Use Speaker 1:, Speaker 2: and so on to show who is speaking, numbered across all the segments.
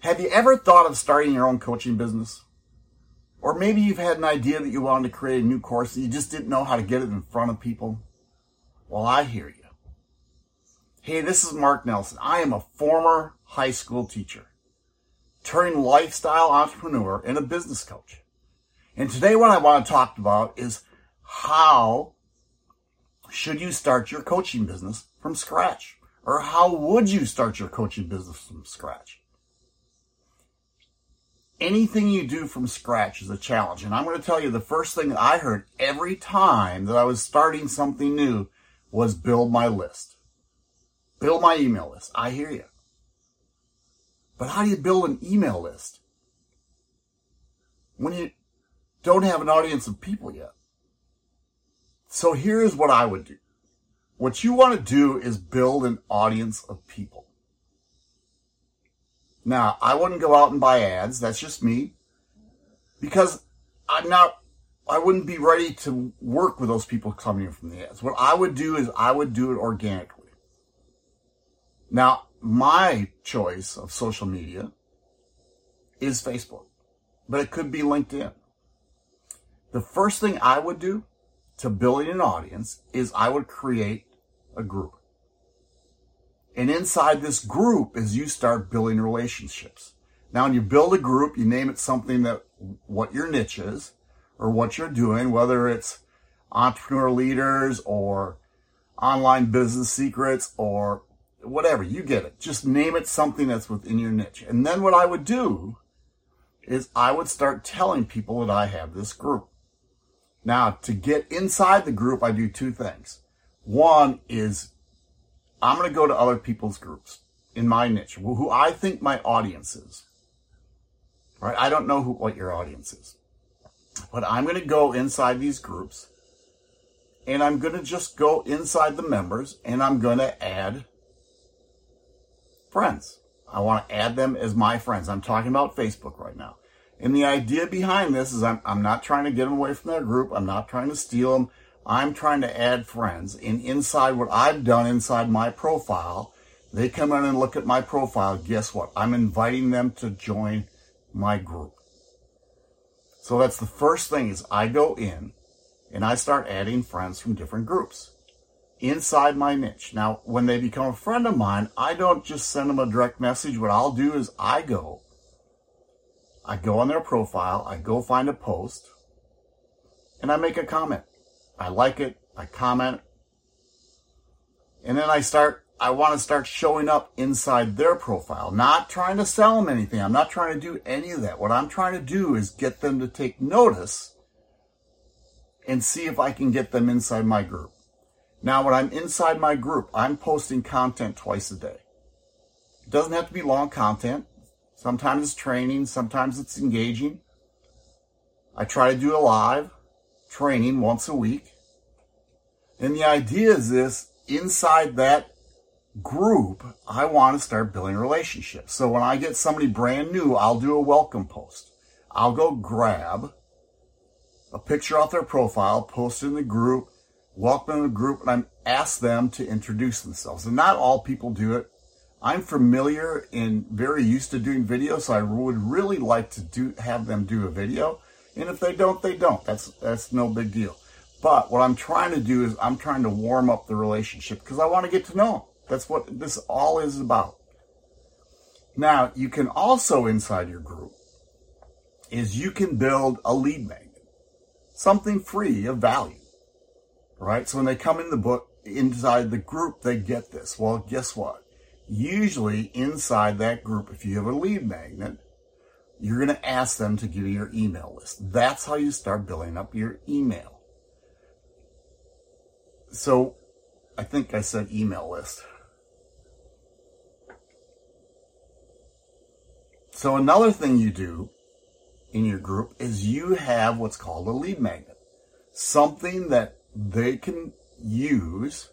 Speaker 1: Have you ever thought of starting your own coaching business? Or maybe you've had an idea that you wanted to create a new course and you just didn't know how to get it in front of people? Well, I hear you. Hey, this is Mark Nelson. I am a former high school teacher, turned lifestyle entrepreneur and a business coach. And today what I want to talk about is how should you start your coaching business from scratch? Or how would you start your coaching business from scratch? Anything you do from scratch is a challenge. And I'm going to tell you the first thing that I heard every time that I was starting something new was build my list. Build my email list. I hear you. But how do you build an email list when you don't have an audience of people yet? So here's what I would do. What you want to do is build an audience of people. Now, I wouldn't go out and buy ads. That's just me. Because I'm not, I wouldn't be ready to work with those people coming in from the ads. What I would do is I would do it organically. Now, my choice of social media is Facebook, but it could be LinkedIn. The first thing I would do to building an audience is I would create a group. And inside this group is you start building relationships. Now, when you build a group, you name it something that what your niche is or what you're doing, whether it's entrepreneur leaders or online business secrets or whatever, you get it. Just name it something that's within your niche. And then what I would do is I would start telling people that I have this group. Now, to get inside the group, I do two things. One is I'm going to go to other people's groups in my niche, who I think my audience is. Right? I don't know who, what your audience is. But I'm going to go inside these groups and I'm going to just go inside the members and I'm going to add friends. I want to add them as my friends. I'm talking about Facebook right now. And the idea behind this is I'm, I'm not trying to get them away from their group. I'm not trying to steal them. I'm trying to add friends. And inside what I've done inside my profile, they come in and look at my profile. Guess what? I'm inviting them to join my group. So that's the first thing is I go in and I start adding friends from different groups inside my niche. Now, when they become a friend of mine, I don't just send them a direct message. What I'll do is I go, I go on their profile, I go find a post, and I make a comment. I like it, I comment, and then I start, I want to start showing up inside their profile, not trying to sell them anything. I'm not trying to do any of that. What I'm trying to do is get them to take notice and see if I can get them inside my group. Now, when I'm inside my group, I'm posting content twice a day. It doesn't have to be long content. Sometimes it's training, sometimes it's engaging. I try to do a live training once a week. And the idea is this inside that group, I want to start building relationships. So when I get somebody brand new, I'll do a welcome post. I'll go grab a picture off their profile, post it in the group, welcome the group, and I'm asked them to introduce themselves. And not all people do it. I'm familiar and very used to doing video, so I would really like to do have them do a video. And if they don't, they don't. That's that's no big deal. But what I'm trying to do is I'm trying to warm up the relationship because I want to get to know them. That's what this all is about. Now, you can also inside your group is you can build a lead magnet, something free of value right? So when they come in the book, inside the group, they get this. Well, guess what? Usually inside that group, if you have a lead magnet, you're going to ask them to give you your email list. That's how you start building up your email. So I think I said email list. So another thing you do in your group is you have what's called a lead magnet. Something that they can use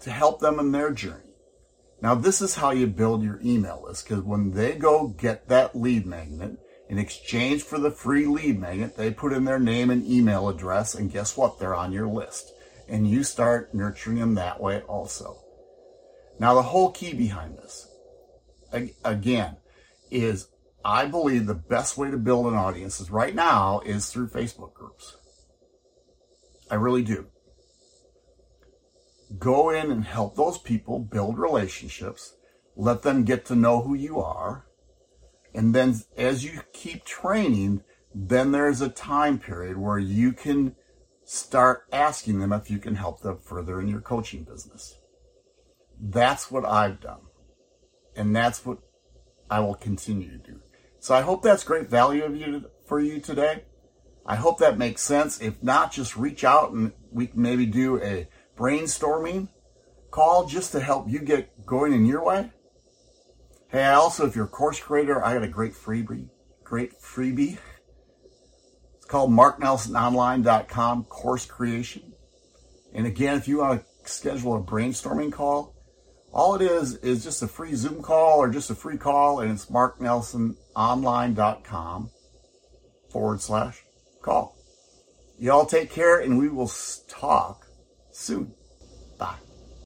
Speaker 1: to help them in their journey. Now, this is how you build your email list because when they go get that lead magnet, in exchange for the free lead magnet, they put in their name and email address, and guess what? They're on your list. And you start nurturing them that way also. Now, the whole key behind this, again, is I believe the best way to build an audience is right now is through Facebook groups. I really do. Go in and help those people build relationships. Let them get to know who you are. And then as you keep training, then there's a time period where you can start asking them if you can help them further in your coaching business. That's what I've done. And that's what I will continue to do. So I hope that's great value of you for you today. I hope that makes sense. If not, just reach out and we can maybe do a brainstorming call just to help you get going in your way. Hey, also, if you're a course creator, I got a great freebie, great freebie. It's called marknelsononline.com course creation. And again, if you want to schedule a brainstorming call, all it is is just a free Zoom call or just a free call, and it's marknelsononline.com forward slash call. Y'all take care, and we will talk soon.